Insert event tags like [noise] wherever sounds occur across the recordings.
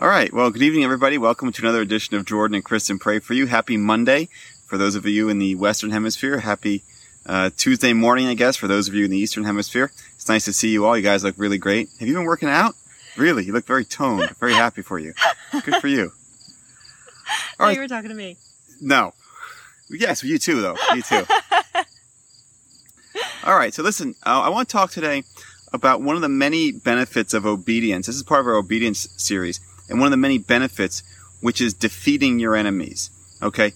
All right. Well, good evening, everybody. Welcome to another edition of Jordan and Kristen Pray for You. Happy Monday for those of you in the Western Hemisphere. Happy uh, Tuesday morning, I guess, for those of you in the Eastern Hemisphere. It's nice to see you all. You guys look really great. Have you been working out? Really? You look very toned. Very happy for you. Good for you. [laughs] All right. you were talking to me. No. Yes, you too, though. You too. [laughs] all right. So listen, uh, I want to talk today about one of the many benefits of obedience. This is part of our obedience series and one of the many benefits, which is defeating your enemies. Okay.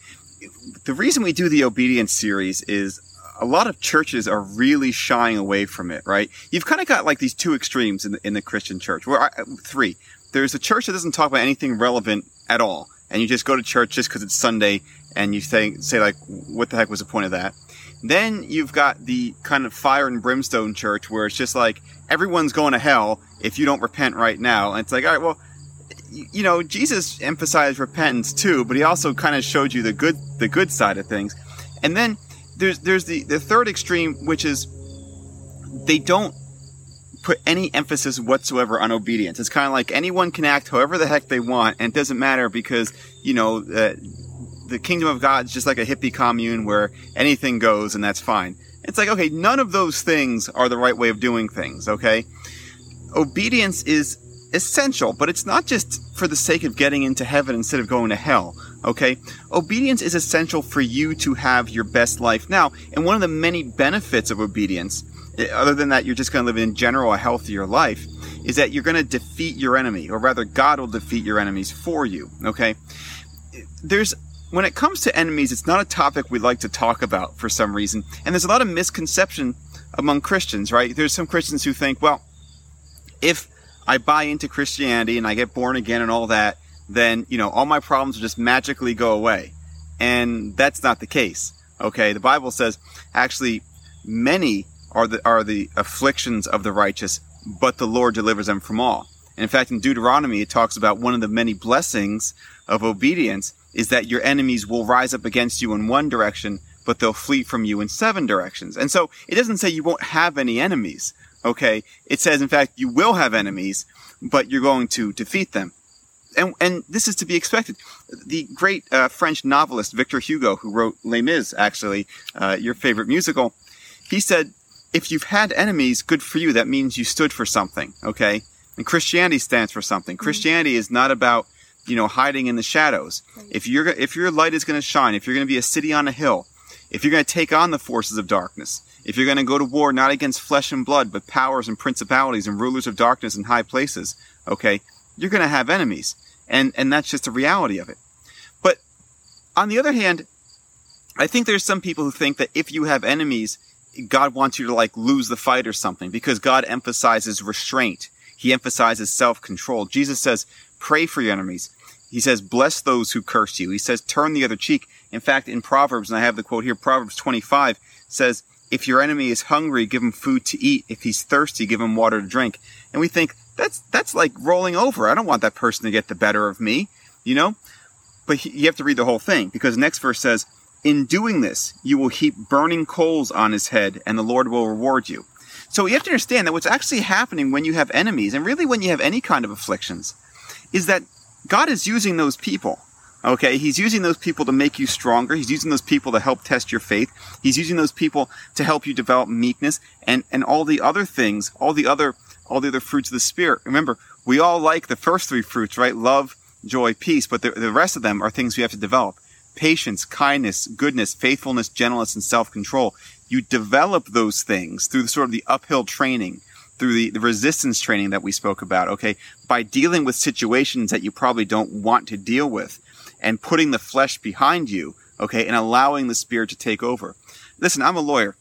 The reason we do the obedience series is a lot of churches are really shying away from it, right? You've kind of got like these two extremes in the, in the Christian church. Well, three. There's a church that doesn't talk about anything relevant at all. And you just go to church just because it's Sunday and you say, say like, what the heck was the point of that? Then you've got the kind of fire and brimstone church where it's just like, everyone's going to hell if you don't repent right now. And it's like, all right, well, you know, Jesus emphasized repentance too, but he also kind of showed you the good, the good side of things. And then there's, there's the, the third extreme, which is they don't put any emphasis whatsoever on obedience. It's kind of like anyone can act however the heck they want, and it doesn't matter because, you know, uh, the kingdom of God is just like a hippie commune where anything goes and that's fine. It's like, okay, none of those things are the right way of doing things, okay? Obedience is essential, but it's not just for the sake of getting into heaven instead of going to hell. Okay? Obedience is essential for you to have your best life now. And one of the many benefits of obedience, eh, other than that you're just going to live in general a healthier life, is that you're going to defeat your enemy, or rather God will defeat your enemies for you. Okay? There's when it comes to enemies, it's not a topic we like to talk about for some reason. And there's a lot of misconception among Christians, right? There's some Christians who think, well, if I buy into Christianity and I get born again and all that, then, you know, all my problems will just magically go away. And that's not the case. Okay. The Bible says actually many are the, are the afflictions of the righteous, but the Lord delivers them from all. And in fact, in Deuteronomy, it talks about one of the many blessings of obedience is that your enemies will rise up against you in one direction, but they'll flee from you in seven directions. And so it doesn't say you won't have any enemies. Okay. It says, in fact, you will have enemies, but you're going to defeat them. And, and this is to be expected. The great uh, French novelist Victor Hugo, who wrote Les Mis, actually, uh, your favorite musical, he said, if you've had enemies, good for you. That means you stood for something. Okay. And Christianity stands for something. Mm-hmm. Christianity is not about, you know, hiding in the shadows. Right. If you're, if your light is going to shine, if you're going to be a city on a hill, if you're going to take on the forces of darkness, if you're going to go to war not against flesh and blood, but powers and principalities and rulers of darkness in high places, okay, you're going to have enemies. And, and that's just the reality of it. But on the other hand, I think there's some people who think that if you have enemies, God wants you to like lose the fight or something because God emphasizes restraint. He emphasizes self-control. Jesus says, pray for your enemies. He says, bless those who curse you. He says, turn the other cheek. In fact, in Proverbs, and I have the quote here, Proverbs 25 says, if your enemy is hungry, give him food to eat. If he's thirsty, give him water to drink. And we think that's that's like rolling over. I don't want that person to get the better of me, you know? But you have to read the whole thing because the next verse says, "In doing this, you will heap burning coals on his head, and the Lord will reward you." So you have to understand that what's actually happening when you have enemies, and really when you have any kind of afflictions, is that God is using those people Okay, he's using those people to make you stronger. He's using those people to help test your faith. He's using those people to help you develop meekness and, and all the other things, all the other, all the other fruits of the Spirit. Remember, we all like the first three fruits, right? Love, joy, peace, but the, the rest of them are things we have to develop. Patience, kindness, goodness, faithfulness, gentleness, and self-control. You develop those things through the sort of the uphill training, through the, the resistance training that we spoke about, okay? By dealing with situations that you probably don't want to deal with and putting the flesh behind you, okay, and allowing the spirit to take over. Listen, I'm a lawyer.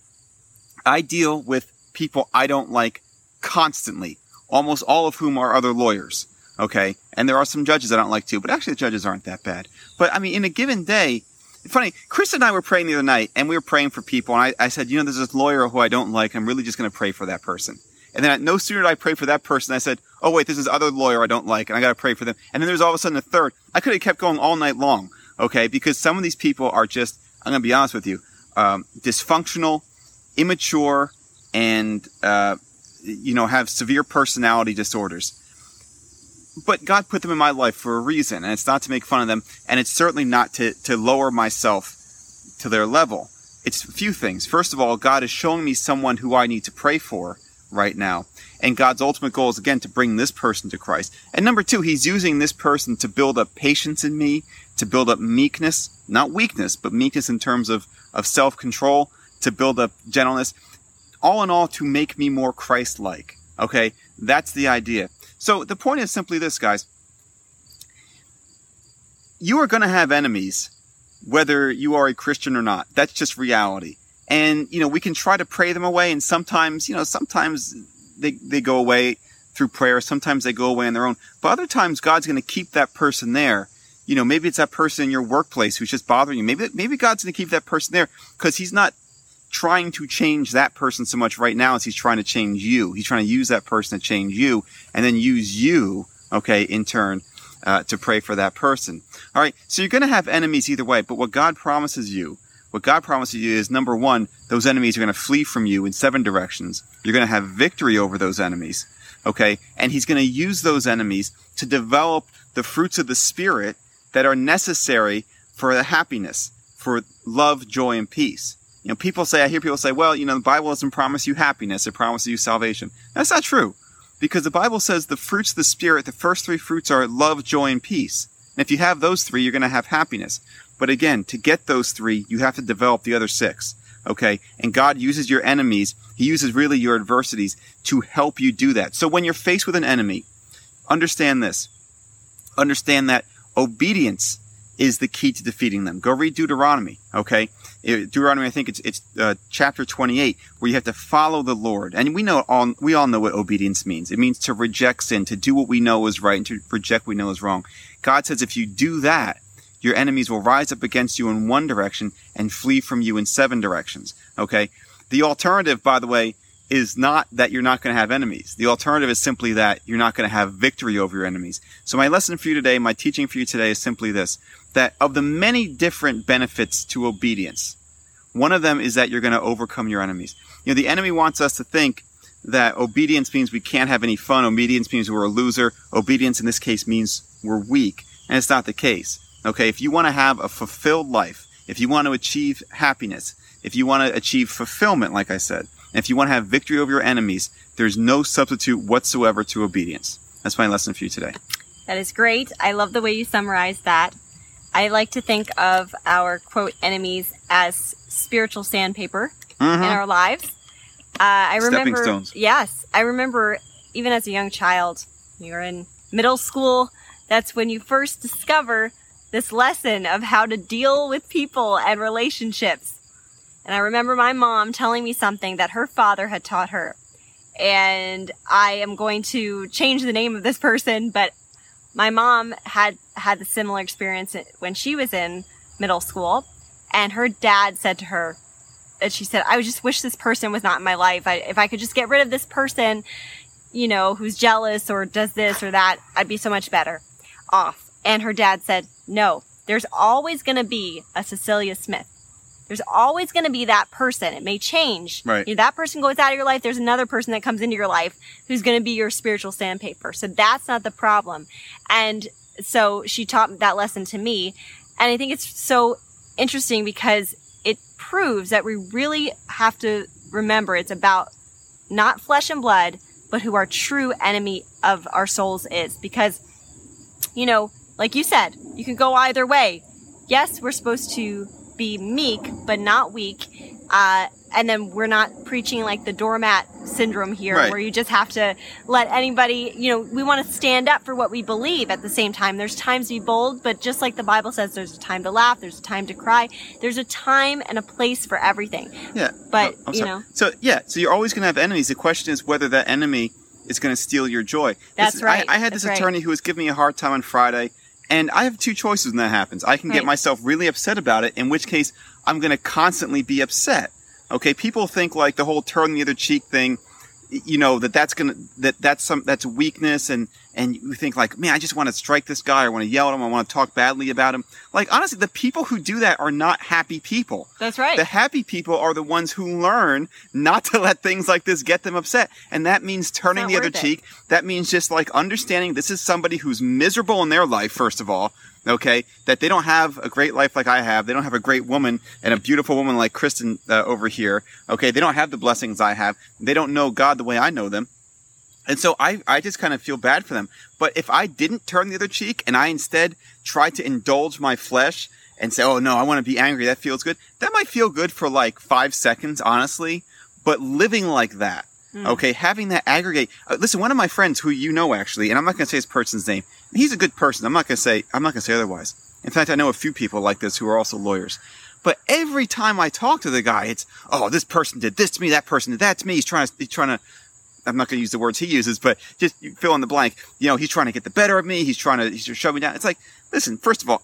I deal with people I don't like constantly, almost all of whom are other lawyers. Okay. And there are some judges I don't like too, but actually the judges aren't that bad. But I mean, in a given day, funny, Chris and I were praying the other night and we were praying for people. And I, I said, you know, there's this lawyer who I don't like. I'm really just to pray for that person. And then no sooner did I pray for that person, I said, oh wait, this is other lawyer I don't like and I got to pray for them. And then there's all of a sudden a third. I could have kept going all night long. Okay. Because some of these people are just, I'm to be honest with you, um, dysfunctional, immature, and, uh, you know, have severe personality disorders but God put them in my life for a reason, and it's not to make fun of them, and it's certainly not to, to lower myself to their level. It's a few things. First of all, God is showing me someone who I need to pray for right now. And God's ultimate goal is again to bring this person to Christ. And number two, He's using this person to build up patience in me, to build up meekness, not weakness, but meekness in terms of, of self control, to build up gentleness. All in all, to make me more Christ like. Okay? That's the idea. So the point is simply this, guys. You are going to have enemies, whether you are a Christian or not. That's just reality. And, you know, we can try to pray them away. And sometimes, you know, sometimes they, they go away through prayer. Sometimes they go away on their own. But other times God's going to keep that person there. You know, maybe it's that person in your workplace who's just bothering you. Maybe, maybe God's going to keep that person there because he's not trying to change that person so much right now as he's trying to change you. He's trying to use that person to change you and then use you, okay, in turn, uh, to pray for that person. All right. So you're going to have enemies either way, but what God promises you, what God promises you is number one, those enemies are going to flee from you in seven directions. You're going to have victory over those enemies. Okay. And he's going to use those enemies to develop the fruits of the spirit that are necessary for the happiness, for love, joy, and peace. You know, people say, I hear people say, well, you know, the Bible doesn't promise you happiness, it promises you salvation. That's not true. Because the Bible says the fruits of the Spirit, the first three fruits are love, joy, and peace. And if you have those three, you're going to have happiness. But again, to get those three, you have to develop the other six. Okay. And God uses your enemies. He uses really your adversities to help you do that. So when you're faced with an enemy, understand this. Understand that obedience is the key to defeating them. Go read Deuteronomy, okay? Deuteronomy, I think it's it's uh, chapter 28, where you have to follow the Lord, and we know all we all know what obedience means. It means to reject sin, to do what we know is right, and to reject what we know is wrong. God says if you do that, your enemies will rise up against you in one direction and flee from you in seven directions. Okay. The alternative, by the way, is not that you're not going to have enemies. The alternative is simply that you're not going to have victory over your enemies. So my lesson for you today, my teaching for you today is simply this, that of the many different benefits to obedience, one of them is that you're going to overcome your enemies. You know, the enemy wants us to think that obedience means we can't have any fun. Obedience means we're a loser. Obedience in this case means we're weak. And it's not the case. Okay. If you want to have a fulfilled life, if you want to achieve happiness, if you want to achieve fulfillment, like I said, if you want to have victory over your enemies, there's no substitute whatsoever to obedience. That's my lesson for you today. That is great. I love the way you summarized that. I like to think of our quote enemies as spiritual sandpaper mm-hmm. in our lives. Uh, I remember, Stepping stones. yes, I remember even as a young child, you're in middle school. That's when you first discover this lesson of how to deal with people and relationships. And I remember my mom telling me something that her father had taught her. And I am going to change the name of this person, but my mom had had a similar experience when she was in middle school. And her dad said to her, and she said, I just wish this person was not in my life. I, if I could just get rid of this person, you know, who's jealous or does this or that, I'd be so much better off. And her dad said, no, there's always going to be a Cecilia Smith there's always going to be that person. It may change. Right. You know, that person goes out of your life. There's another person that comes into your life who's going to be your spiritual sandpaper. So that's not the problem. And so she taught that lesson to me. And I think it's so interesting because it proves that we really have to remember it's about not flesh and blood, but who our true enemy of our souls is. Because, you know, like you said, you can go either way. Yes, we're supposed to be meek but not weak. Uh, and then we're not preaching like the doormat syndrome here right. where you just have to let anybody, you know, we want to stand up for what we believe at the same time. There's times to be bold, but just like the Bible says, there's a time to laugh, there's a time to cry, there's a time and a place for everything. Yeah. But, oh, you know. So, yeah, so you're always going to have enemies. The question is whether that enemy is going to steal your joy. That's Listen, right. I, I had That's this right. attorney who was giving me a hard time on Friday, and I have two choices when that happens. I can get myself really upset about it, in which case I'm going to constantly be upset. Okay, people think like the whole turn the other cheek thing, you know, that that's gonna that that's some that's a weakness, and and you think like, man, I just want to strike this guy, I want to yell at him, I want to talk badly about him. Like honestly, the people who do that are not happy people. That's right. The happy people are the ones who learn not to let things like this get them upset. And that means turning the other it. cheek. That means just like understanding this is somebody who's miserable in their life, first of all. Okay. That they don't have a great life like I have. They don't have a great woman and a beautiful woman like Kristen uh, over here. Okay. They don't have the blessings I have. They don't know God the way I know them. And so I, I just kind of feel bad for them. But if I didn't turn the other cheek and I instead tried to indulge my flesh and say, oh no, I want to be angry, that feels good, that might feel good for like five seconds, honestly. But living like that, okay, having that aggregate. Uh, listen, one of my friends who you know actually, and I'm not going to say his person's name, he's a good person. I'm not going to say, I'm not going to say otherwise. In fact, I know a few people like this who are also lawyers. But every time I talk to the guy, it's, oh, this person did this to me, that person did that to me. He's trying to, he's trying to, I'm not going to use the words he uses, but just fill in the blank. You know, he's trying to get the better of me. He's trying to, he's just shove me down. It's like, listen, first of all,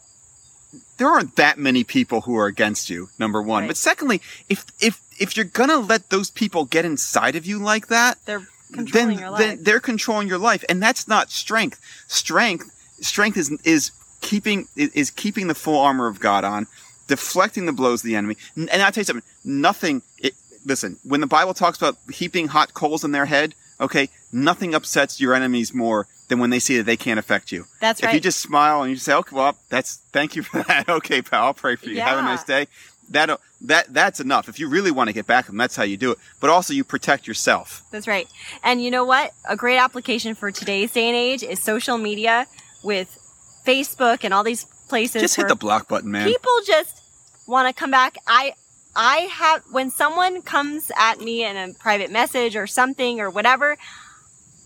there aren't that many people who are against you, number one. Right. But secondly, if, if, if you're going to let those people get inside of you like that, They're then, your life. then they're controlling your life. And that's not strength. Strength, strength is, is keeping, is keeping the full armor of God on, deflecting the blows of the enemy. And I'll tell you something, nothing, it, listen, when the Bible talks about heaping hot coals in their head, okay, nothing upsets your enemies more than when they see that they can't affect you. That's If you just smile and you say, okay, well, that's, thank you for [laughs] that. Okay, pal, I'll pray for you. Have a nice day. That, that, that's enough. If you really want to get back at them, that's how you do it. But also you protect yourself. That's right. And you know what? A great application for today's day and age is social media with Facebook and all these places Just hit the block button, man. people just want to come back. I I have when someone comes at me in a private message or something or whatever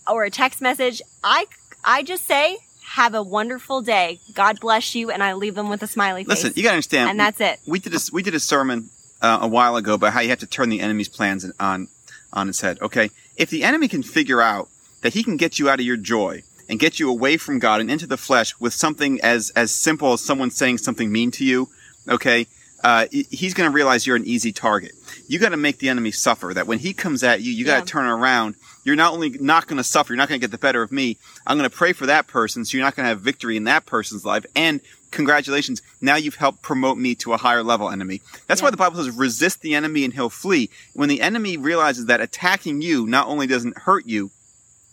or a text message, I I just say have a wonderful day. God bless you and I leave them with a smiley face. Listen, you gotta understand. and that's it. we did a, we did a sermon uh, a while ago about how you have to turn the enemy's plans on on its head. Okay, if the enemy can figure out that he can get you out of your joy and get you away from God and into the flesh with something as as simple as someone saying something mean to you, okay, uh, he's going to realize you're an easy target. You got to make the enemy suffer. That when he comes at you, you got to Yeah. turn around. You're not only not going to suffer, you're not going to get the better of me. I'm going to pray for that person, so you're not going to have victory in that person's life. And congratulations, now you've helped promote me to a higher level enemy. That's why the Bible says, resist the enemy and he'll flee. When the enemy realizes that attacking you not only doesn't hurt you,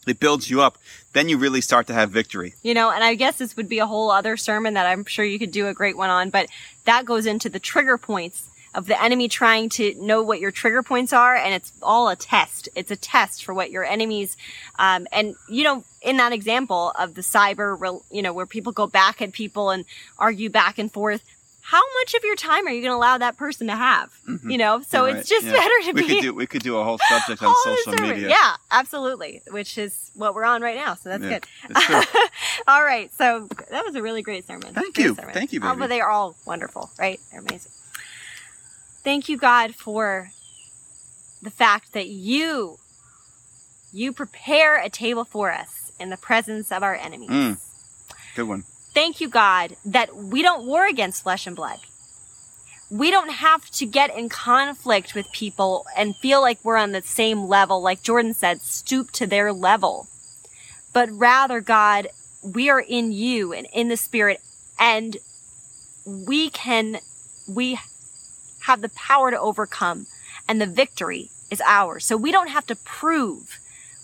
it builds you up, then you really start to have victory. You know, and I guess this would be a whole other sermon that I'm sure you could do a great one on, but that goes into the trigger points of the enemy trying to know what your trigger points are, and it's all a test. It's a test for what your enemies, um, and you know, in that example of the cyber, you know, where people go back at people and argue back and forth. How much of your time are you going to allow that person to have? You know, so You're it's just Yeah. better to we be Could do, we could do a whole subject on [laughs] social media. Yeah, absolutely. Which is what we're on right now. So that's Yeah, good. [laughs] all right. So that was a really great sermon. Thank Great you. sermon. Thank you, Oh, but they are all wonderful, right? They're amazing. Thank you, God, for the fact that you you prepare a table for us in the presence of our enemies. Mm. Good one. Thank you, God, that we don't war against flesh and blood. We don't have to get in conflict with people and feel like we're on the same level, like Jordan said, stoop to their level. But rather, God, we are in you and in the spirit, and we can, we have the power to overcome, and the victory is ours. So we don't have to prove.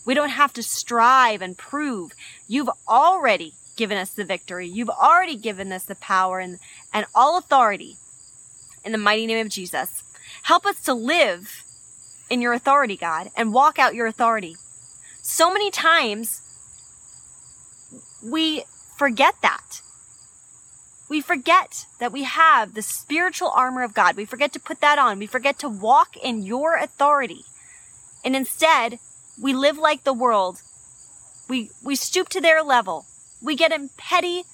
We don't have to strive and prove. You've already given us the victory. You've already given us the power and, and all authority in the mighty name of Jesus. Help us to live in your authority, God, and walk out your authority. So many times we forget that. We forget that we have the spiritual armor of God. We forget to put that on. We forget to walk in your authority. And instead, we live like the world. We, we stoop to their level. We get in petty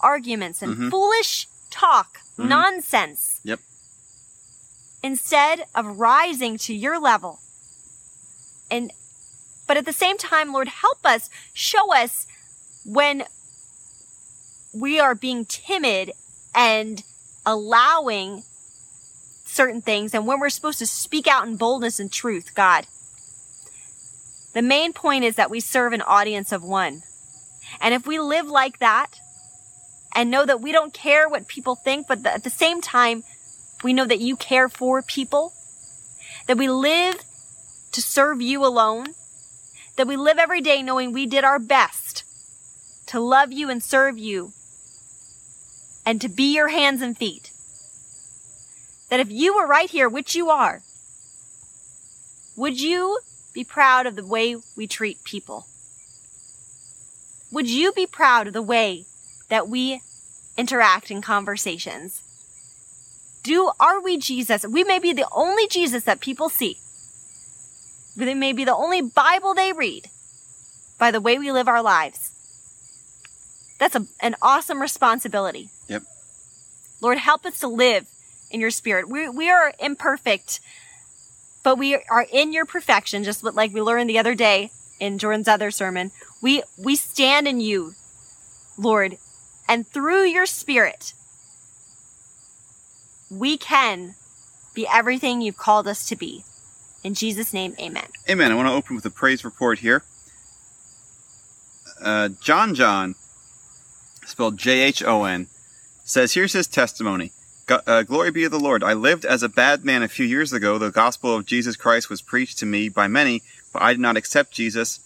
arguments and Mhm. foolish talk, Mhm. nonsense, Yep. instead of rising to your level and But at the same time, Lord, help us, show us when we are being timid and allowing certain things and when we're supposed to speak out in boldness and truth, God. The main point is that we serve an audience of one. And if we live like that and know that we don't care what people think, but at the same time, we know that you care for people, that we live to serve you alone, that we live every day knowing we did our best to love you and serve you and to be your hands and feet. That if you were right here, which you are, would you be proud of the way we treat people? Would you be proud of the way that we interact in conversations? Do, are we Jesus? We may be the only Jesus that people see. We may be the only Bible they read by the way we live our lives. That's a, an awesome responsibility. Yep. Lord, help us to live in your spirit. We, we are imperfect, but we are in your perfection, just like we learned the other day in Jordan's other sermon. We, we stand in you, Lord, and through your spirit, we can be everything you've called us to be. In Jesus' name, amen. Amen. I want to open with a praise report here. Uh, John John, spelled J H O N, says, Here's his testimony. Uh, Glory be to the Lord. I lived as a bad man a few years ago. The gospel of Jesus Christ was preached to me by many, but I did not accept Jesus.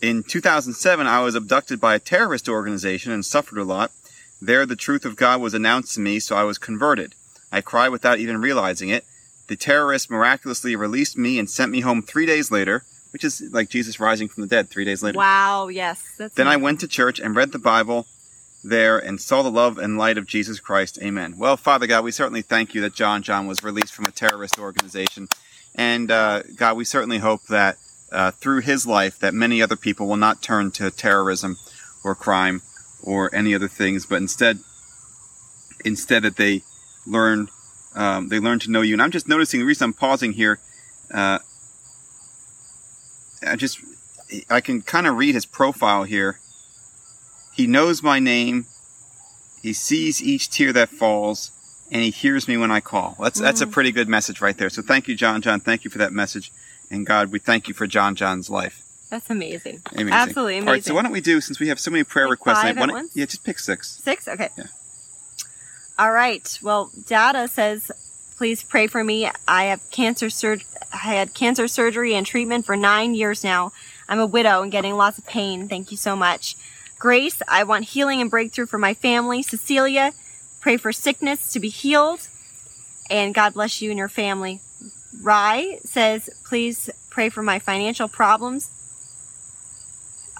In 2007, I was abducted by a terrorist organization and suffered a lot. There, the truth of God was announced to me, so I was converted. I cried without even realizing it. The terrorists miraculously released me and sent me home three days later, which is like Jesus rising from the dead three days later. Wow, yes. That's then amazing. I went to church and read the Bible there and saw the love and light of Jesus Christ. Amen. Well, Father God, we certainly thank you that John John was released from a terrorist organization. And uh, God, we certainly hope that uh, through his life that many other people will not turn to terrorism or crime or any other things, but instead, instead that they learn, um, they learn to know you. And I'm just noticing the reason I'm pausing here. Uh, I just, I can kind of read his profile here he knows my name. He sees each tear that falls and he hears me when I call. That's, mm. that's a mm. pretty good message right there. So thank you, John John. Thank you for that message. And God, we thank you for John John's life. That's amazing. amazing. Absolutely amazing. All right, so why don't we do, since we have so many prayer like requests, five I want yeah, just pick six. Six? Okay. Yeah. All right. Well, Dada says, please pray for me. I have cancer surgery. I had cancer surgery and treatment for nine years now. I'm a widow and getting lots of pain. Thank you so much. Grace, I want healing and breakthrough for my family. Cecilia, pray for sickness to be healed. And God bless you and your family. Rye says, please pray for my financial problems.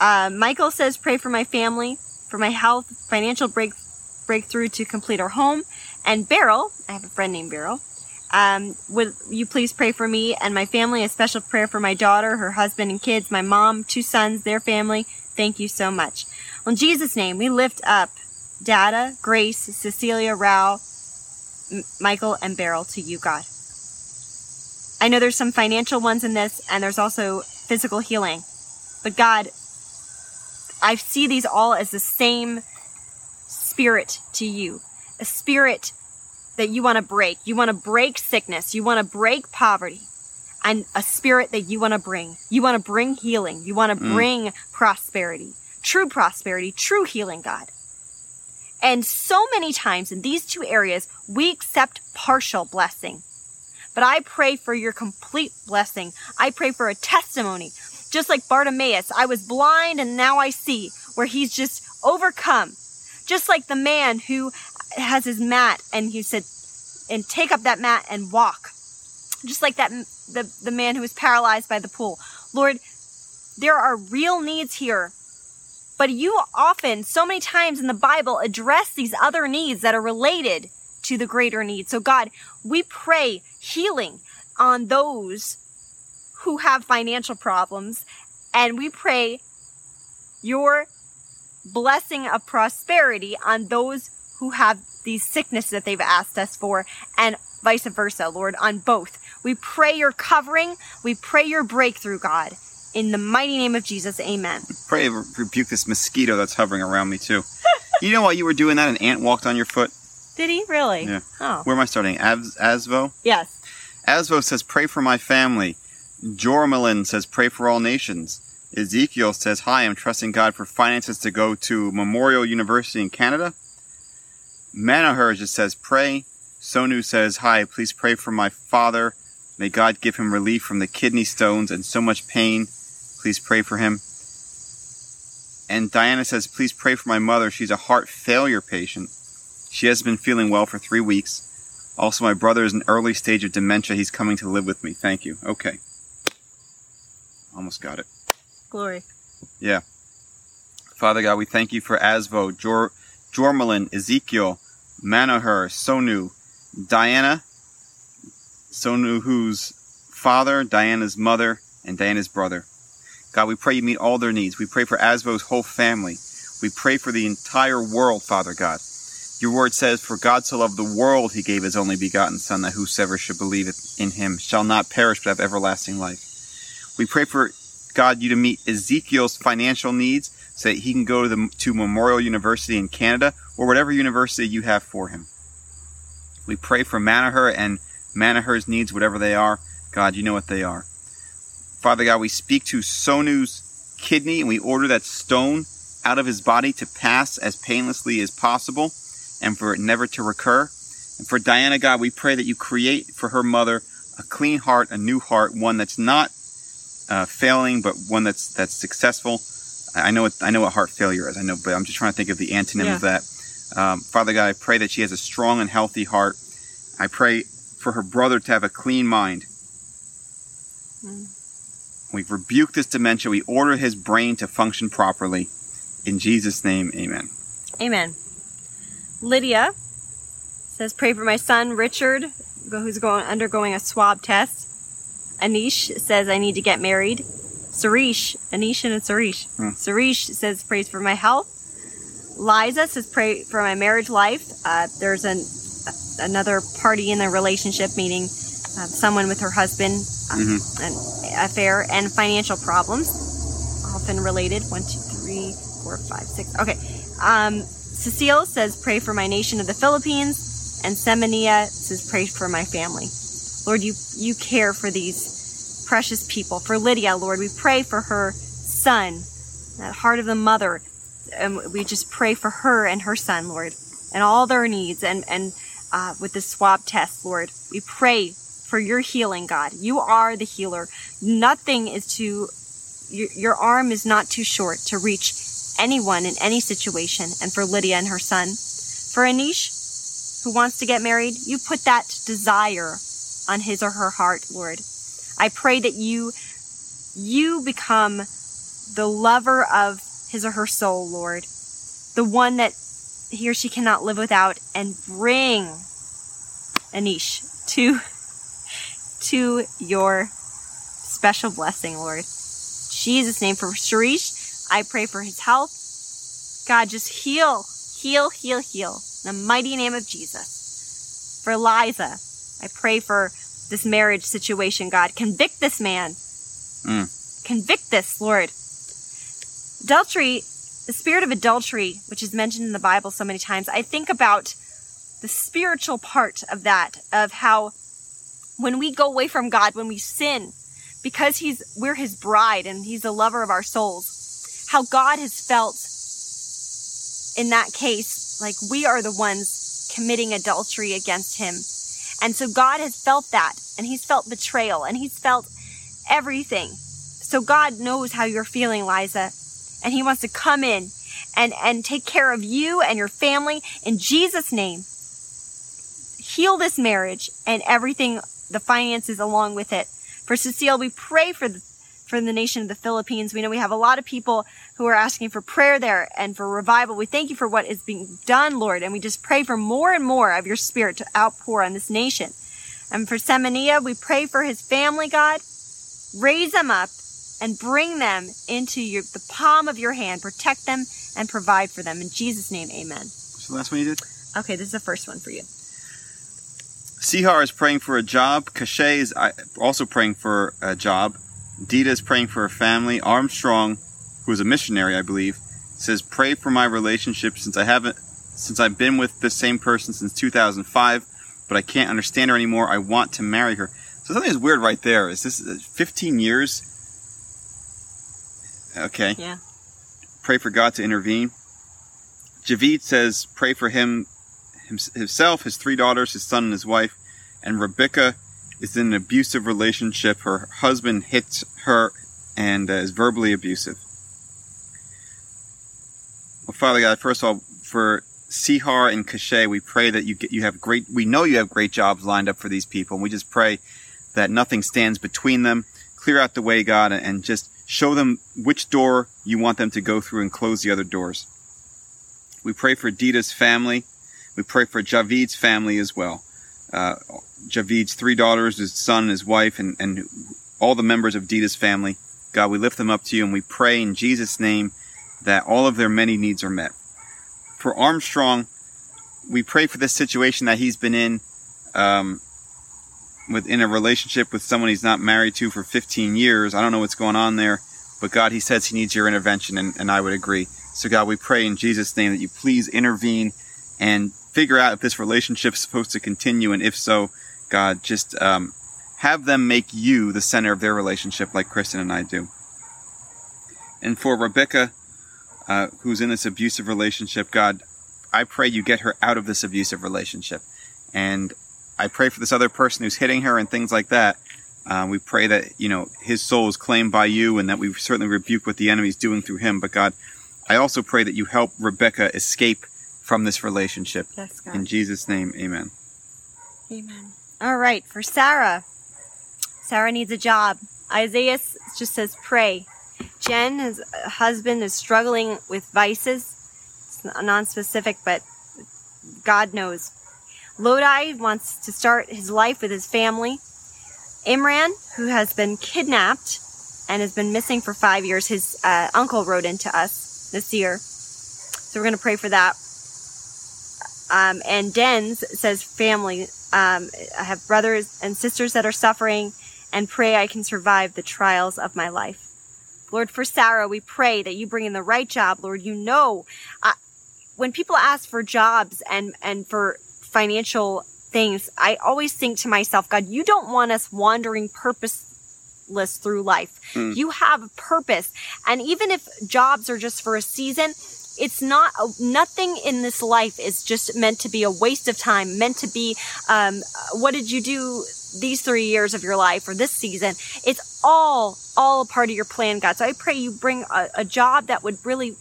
Uh, Michael says, pray for my family, for my health, financial break, breakthrough to complete our home. And Beryl, I have a friend named Beryl, um, would you please pray for me and my family? A special prayer for my daughter, her husband and kids, my mom, two sons, their family. Thank you so much. In Jesus' name, we lift up Dada, Grace, Cecilia, Rao, M- Michael, and Beryl to you, God. I know there's some financial ones in this, and there's also physical healing. But God, I see these all as the same spirit to you. A spirit that you want to break. You want to break sickness. You want to break poverty. And a spirit that you want to bring. You want to bring healing. You want to mm. bring prosperity true prosperity, true healing, God. And so many times in these two areas, we accept partial blessing. But I pray for your complete blessing. I pray for a testimony. Just like Bartimaeus, I was blind and now I see, where he's just overcome. Just like the man who has his mat and he said, and take up that mat and walk. Just like that, the, the man who was paralyzed by the pool. Lord, there are real needs here but you often, so many times in the Bible, address these other needs that are related to the greater need. So God, we pray healing on those who have financial problems and we pray your blessing of prosperity on those who have these sicknesses that they've asked us for and vice versa, Lord, on both. We pray your covering. We pray your breakthrough, God. In the mighty name of Jesus, amen. Pray rebuke this mosquito that's hovering around me too. you know while you were doing that, an ant walked on your foot. Did he really? Yeah. Oh. Where am I starting? As- Asvo. Yes. Asvo says, "Pray for my family." Jormalin says, "Pray for all nations." Ezekiel says, "Hi, I'm trusting God for finances to go to Memorial University in Canada." Manaher just says, "Pray." Sonu says, "Hi, please pray for my father. May God give him relief from the kidney stones and so much pain. Please pray for him." And Diana says, "Please pray for my mother. She's a heart failure patient. She has been feeling well for three weeks." Also, my brother is in early stage of dementia. He's coming to live with me. Thank you. Okay. Almost got it. Glory. Yeah. Father God, we thank you for Asvo, Jor, Jormalin, Ezekiel, Manohar, Sonu, Diana, Sonu whose father, Diana's mother, and Diana's brother. God, we pray you meet all their needs. We pray for Asvo's whole family. We pray for the entire world, Father God. Your word says, For God so loved the world, he gave his only begotten Son, that whosoever should believe in him shall not perish but have everlasting life. We pray for God you to meet Ezekiel's financial needs so that he can go to the to Memorial University in Canada or whatever university you have for him. We pray for Manaher and Manaher's needs, whatever they are. God, you know what they are. Father God, we speak to Sonu's kidney and we order that stone out of his body to pass as painlessly as possible and for it never to recur. And for Diana, God, we pray that you create for her mother a clean heart, a new heart, one that's not uh, failing, but one that's that's successful. I know what I know what heart failure is. I know, but I'm just trying to think of the antonym Yeah. of that. Um, Father God, I pray that she has a strong and healthy heart. I pray for her brother to have a clean mind. We rebuke this dementia. We order his brain to function properly. In Jesus' name, amen. Amen. Lydia says, "Pray for my son Richard, who's going undergoing a swab test." Anish says, "I need to get married." Sarish, Anish and Sarish. Hmm. Sarish says, Praise for my health." Liza says, "Pray for my marriage life." Uh, there's an another party in the relationship, meaning uh, someone with her husband, um, an affair, and financial problems, often related. One, two, three, four, five, six. Okay. Um, Cecile says, pray for my nation of the Philippines. And Semenia says, pray for my family. Lord, you, you care for these precious people. For Lydia, Lord, we pray for her son, that heart of the mother. And we just pray for her and her son, Lord, and all their needs. And, and uh, with the swab test, Lord, we pray for your healing, God. You are the healer. Nothing is too, your, your arm is not too short to reach anyone in any situation. And for Lydia and her son, for Anish, who wants to get married, you put that desire on his or her heart, Lord. I pray that you, you become the lover of his or her soul, Lord. The one that he or she cannot live without and bring Anish to, to your special blessing, Lord. Jesus' name for Sharish. I pray for his health. God, just heal, heal, heal, heal. In the mighty name of Jesus. For Liza, I pray for this marriage situation, God. Convict this man. Mm. Convict this, Lord. Adultery, the spirit of adultery, which is mentioned in the Bible so many times, I think about the spiritual part of that, of how when we go away from God, when we sin, because he's we're his bride and he's the lover of our souls, how God has felt in that case, like we are the ones committing adultery against him. And so God has felt that, and he's felt betrayal, and he's felt everything. So God knows how you're feeling, Liza, and he wants to come in and, and take care of you and your family in Jesus' name. Heal this marriage and everything, the finances along with it. For Cecile, we pray for the, for the nation of the Philippines. We know we have a lot of people who are asking for prayer there and for revival. We thank you for what is being done, Lord, and we just pray for more and more of your spirit to outpour on this nation. And for Semenia, we pray for his family, God. Raise them up and bring them into your, the palm of your hand. Protect them and provide for them. In Jesus' name, amen. So the last one you did? Okay, this is the first one for you. Sihar is praying for a job. Cachet is uh, also praying for a job. Dita is praying for her family. Armstrong, who is a missionary, I believe, says, "Pray for my relationship since I haven't since I've been with the same person since 2005, but I can't understand her anymore. I want to marry her." So something is weird right there. Is this uh, 15 years? Okay. Yeah. Pray for God to intervene. Javid says, pray for him, himself, his three daughters, his son, and his wife. And Rebecca is in an abusive relationship. Her husband hits her and uh, is verbally abusive. Well, Father God, first of all, for Sihar and Kashay, we pray that you get, you have great, we know you have great jobs lined up for these people. And we just pray that nothing stands between them. Clear out the way, God, and just show them which door you want them to go through and close the other doors. We pray for Dita's family. We pray for Javid's family as well. Uh, Javid's three daughters, his son, his wife, and, and all the members of Dita's family. God, we lift them up to you and we pray in Jesus' name that all of their many needs are met. For Armstrong, we pray for this situation that he's been in. Um, within a relationship with someone he's not married to for 15 years. I don't know what's going on there, but God, he says he needs your intervention, and, and I would agree. So, God, we pray in Jesus' name that you please intervene and figure out if this relationship is supposed to continue, and if so, God, just um, have them make you the center of their relationship like Kristen and I do. And for Rebecca, uh, who's in this abusive relationship, God, I pray you get her out of this abusive relationship. And I pray for this other person who's hitting her and things like that. Uh, we pray that, you know, his soul is claimed by you and that we certainly rebuke what the enemy is doing through him. But God, I also pray that you help Rebecca escape from this relationship. Yes, God. In Jesus' name, amen. Amen. All right, for Sarah. Sarah needs a job. Isaiah just says pray. Jen, his husband, is struggling with vices. It's non-specific, but God knows Lodi wants to start his life with his family. Imran, who has been kidnapped and has been missing for five years, his uh, uncle wrote into us this year. So we're going to pray for that. Um, and Dens says, family, um, I have brothers and sisters that are suffering and pray I can survive the trials of my life. Lord, for Sarah, we pray that you bring in the right job. Lord, you know, uh, when people ask for jobs and, and for financial things, I always think to myself, God, you don't want us wandering purposeless through life. Mm. You have a purpose. And even if jobs are just for a season, it's not nothing in this life is just meant to be a waste of time meant to be um, what did you do these three years of your life or this season it's all all a part of your plan god so i pray you bring a, a job that would really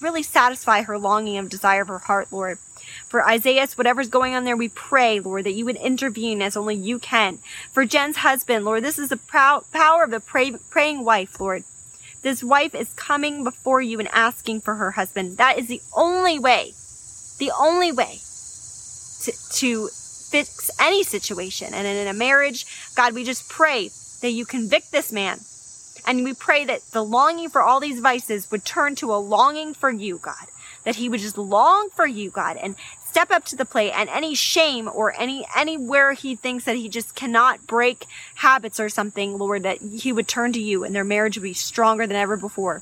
really satisfy her longing and desire of her heart lord for Isaiah, whatever's going on there, we pray, Lord, that you would intervene as only you can. For Jen's husband, Lord, this is the power of the pray, praying wife, Lord. This wife is coming before you and asking for her husband. That is the only way, the only way to, to fix any situation. And in a marriage, God, we just pray that you convict this man. And we pray that the longing for all these vices would turn to a longing for you, God that he would just long for you, God, and step up to the plate and any shame or any anywhere he thinks that he just cannot break habits or something, Lord, that he would turn to you and their marriage would be stronger than ever before.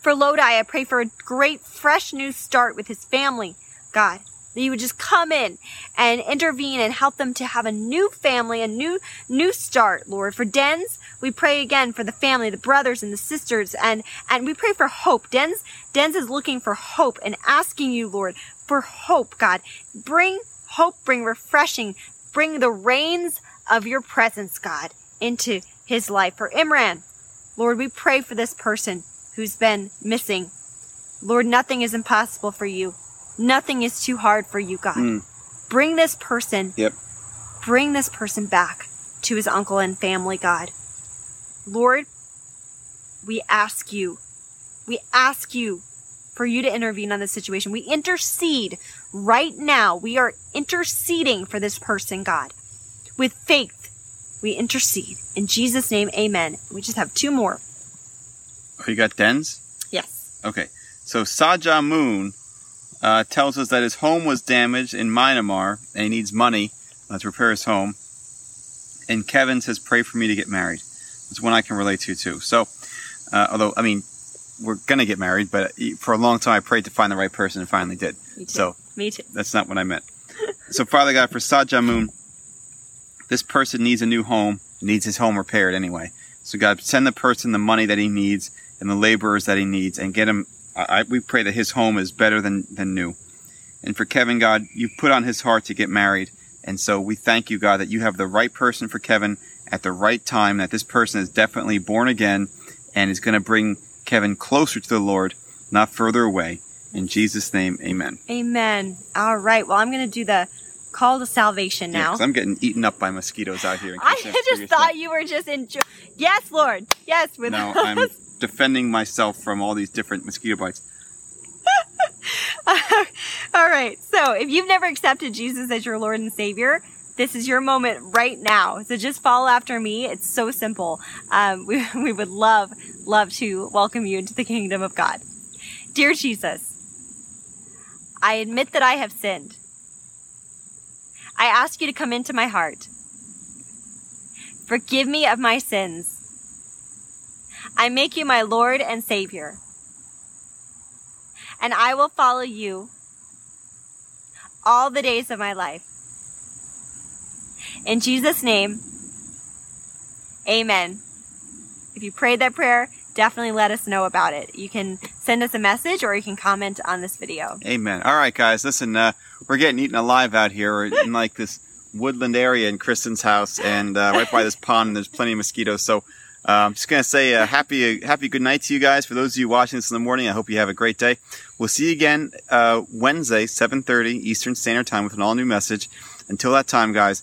For Lodi, I pray for a great fresh new start with his family, God that you would just come in and intervene and help them to have a new family, a new, new start, Lord. For Dens, we pray again for the family, the brothers and the sisters, and, and we pray for hope. Dens, Dens is looking for hope and asking you, Lord, for hope, God. Bring hope, bring refreshing, bring the rains of your presence, God, into his life. For Imran, Lord, we pray for this person who's been missing. Lord, nothing is impossible for you. Nothing is too hard for you, God. Mm. Bring this person. Yep. Bring this person back to his uncle and family, God. Lord, we ask you, we ask you for you to intervene on this situation. We intercede right now. We are interceding for this person, God. With faith, we intercede. In Jesus' name, amen. We just have two more. Oh, you got Dens? Yes. Okay. So Saja Moon uh, tells us that his home was damaged in Myanmar and he needs money uh, to repair his home. And Kevin says, pray for me to get married. It's one I can relate to too. So, uh, although I mean, we're gonna get married, but for a long time I prayed to find the right person and finally did. Me too. So Me too. that's not what I meant. so, Father God, for Sajamun, this person needs a new home, needs his home repaired anyway. So, God, send the person the money that he needs and the laborers that he needs, and get him. I, we pray that his home is better than than new. And for Kevin, God, you put on his heart to get married, and so we thank you, God, that you have the right person for Kevin at the right time. That this person is definitely born again, and is going to bring Kevin closer to the Lord, not further away. In Jesus' name, Amen. Amen. All right. Well, I'm going to do the call to salvation Yeah, now. 'cause I'm getting eaten up by mosquitoes out here. in I [laughs] just thought that. you were just enjoying. Yes, Lord. Yes, with No, us. I'm defending myself from all these different mosquito bites. [laughs] All right. So, if you've never accepted Jesus as your Lord and Savior, this is your moment right now. So just follow after me. It's so simple. Um, we, [laughs] we would love, love to welcome you into the kingdom of God. Dear Jesus, I admit that I have sinned. I ask you to come into my heart. Forgive me of my sins. I make you my Lord and Savior. And I will follow you all the days of my life. In Jesus' name, amen. If you prayed that prayer, definitely let us know about it. You can send us a message or you can comment on this video. Amen. All right, guys, listen, uh, we're getting eaten alive out here. We're [laughs] in like this woodland area in Kristen's house, and uh, right by this pond, and there's plenty of mosquitoes. So uh, I'm just gonna say a happy, happy good night to you guys. For those of you watching this in the morning, I hope you have a great day. We'll see you again uh, Wednesday, 7:30 Eastern Standard Time, with an all-new message. Until that time, guys,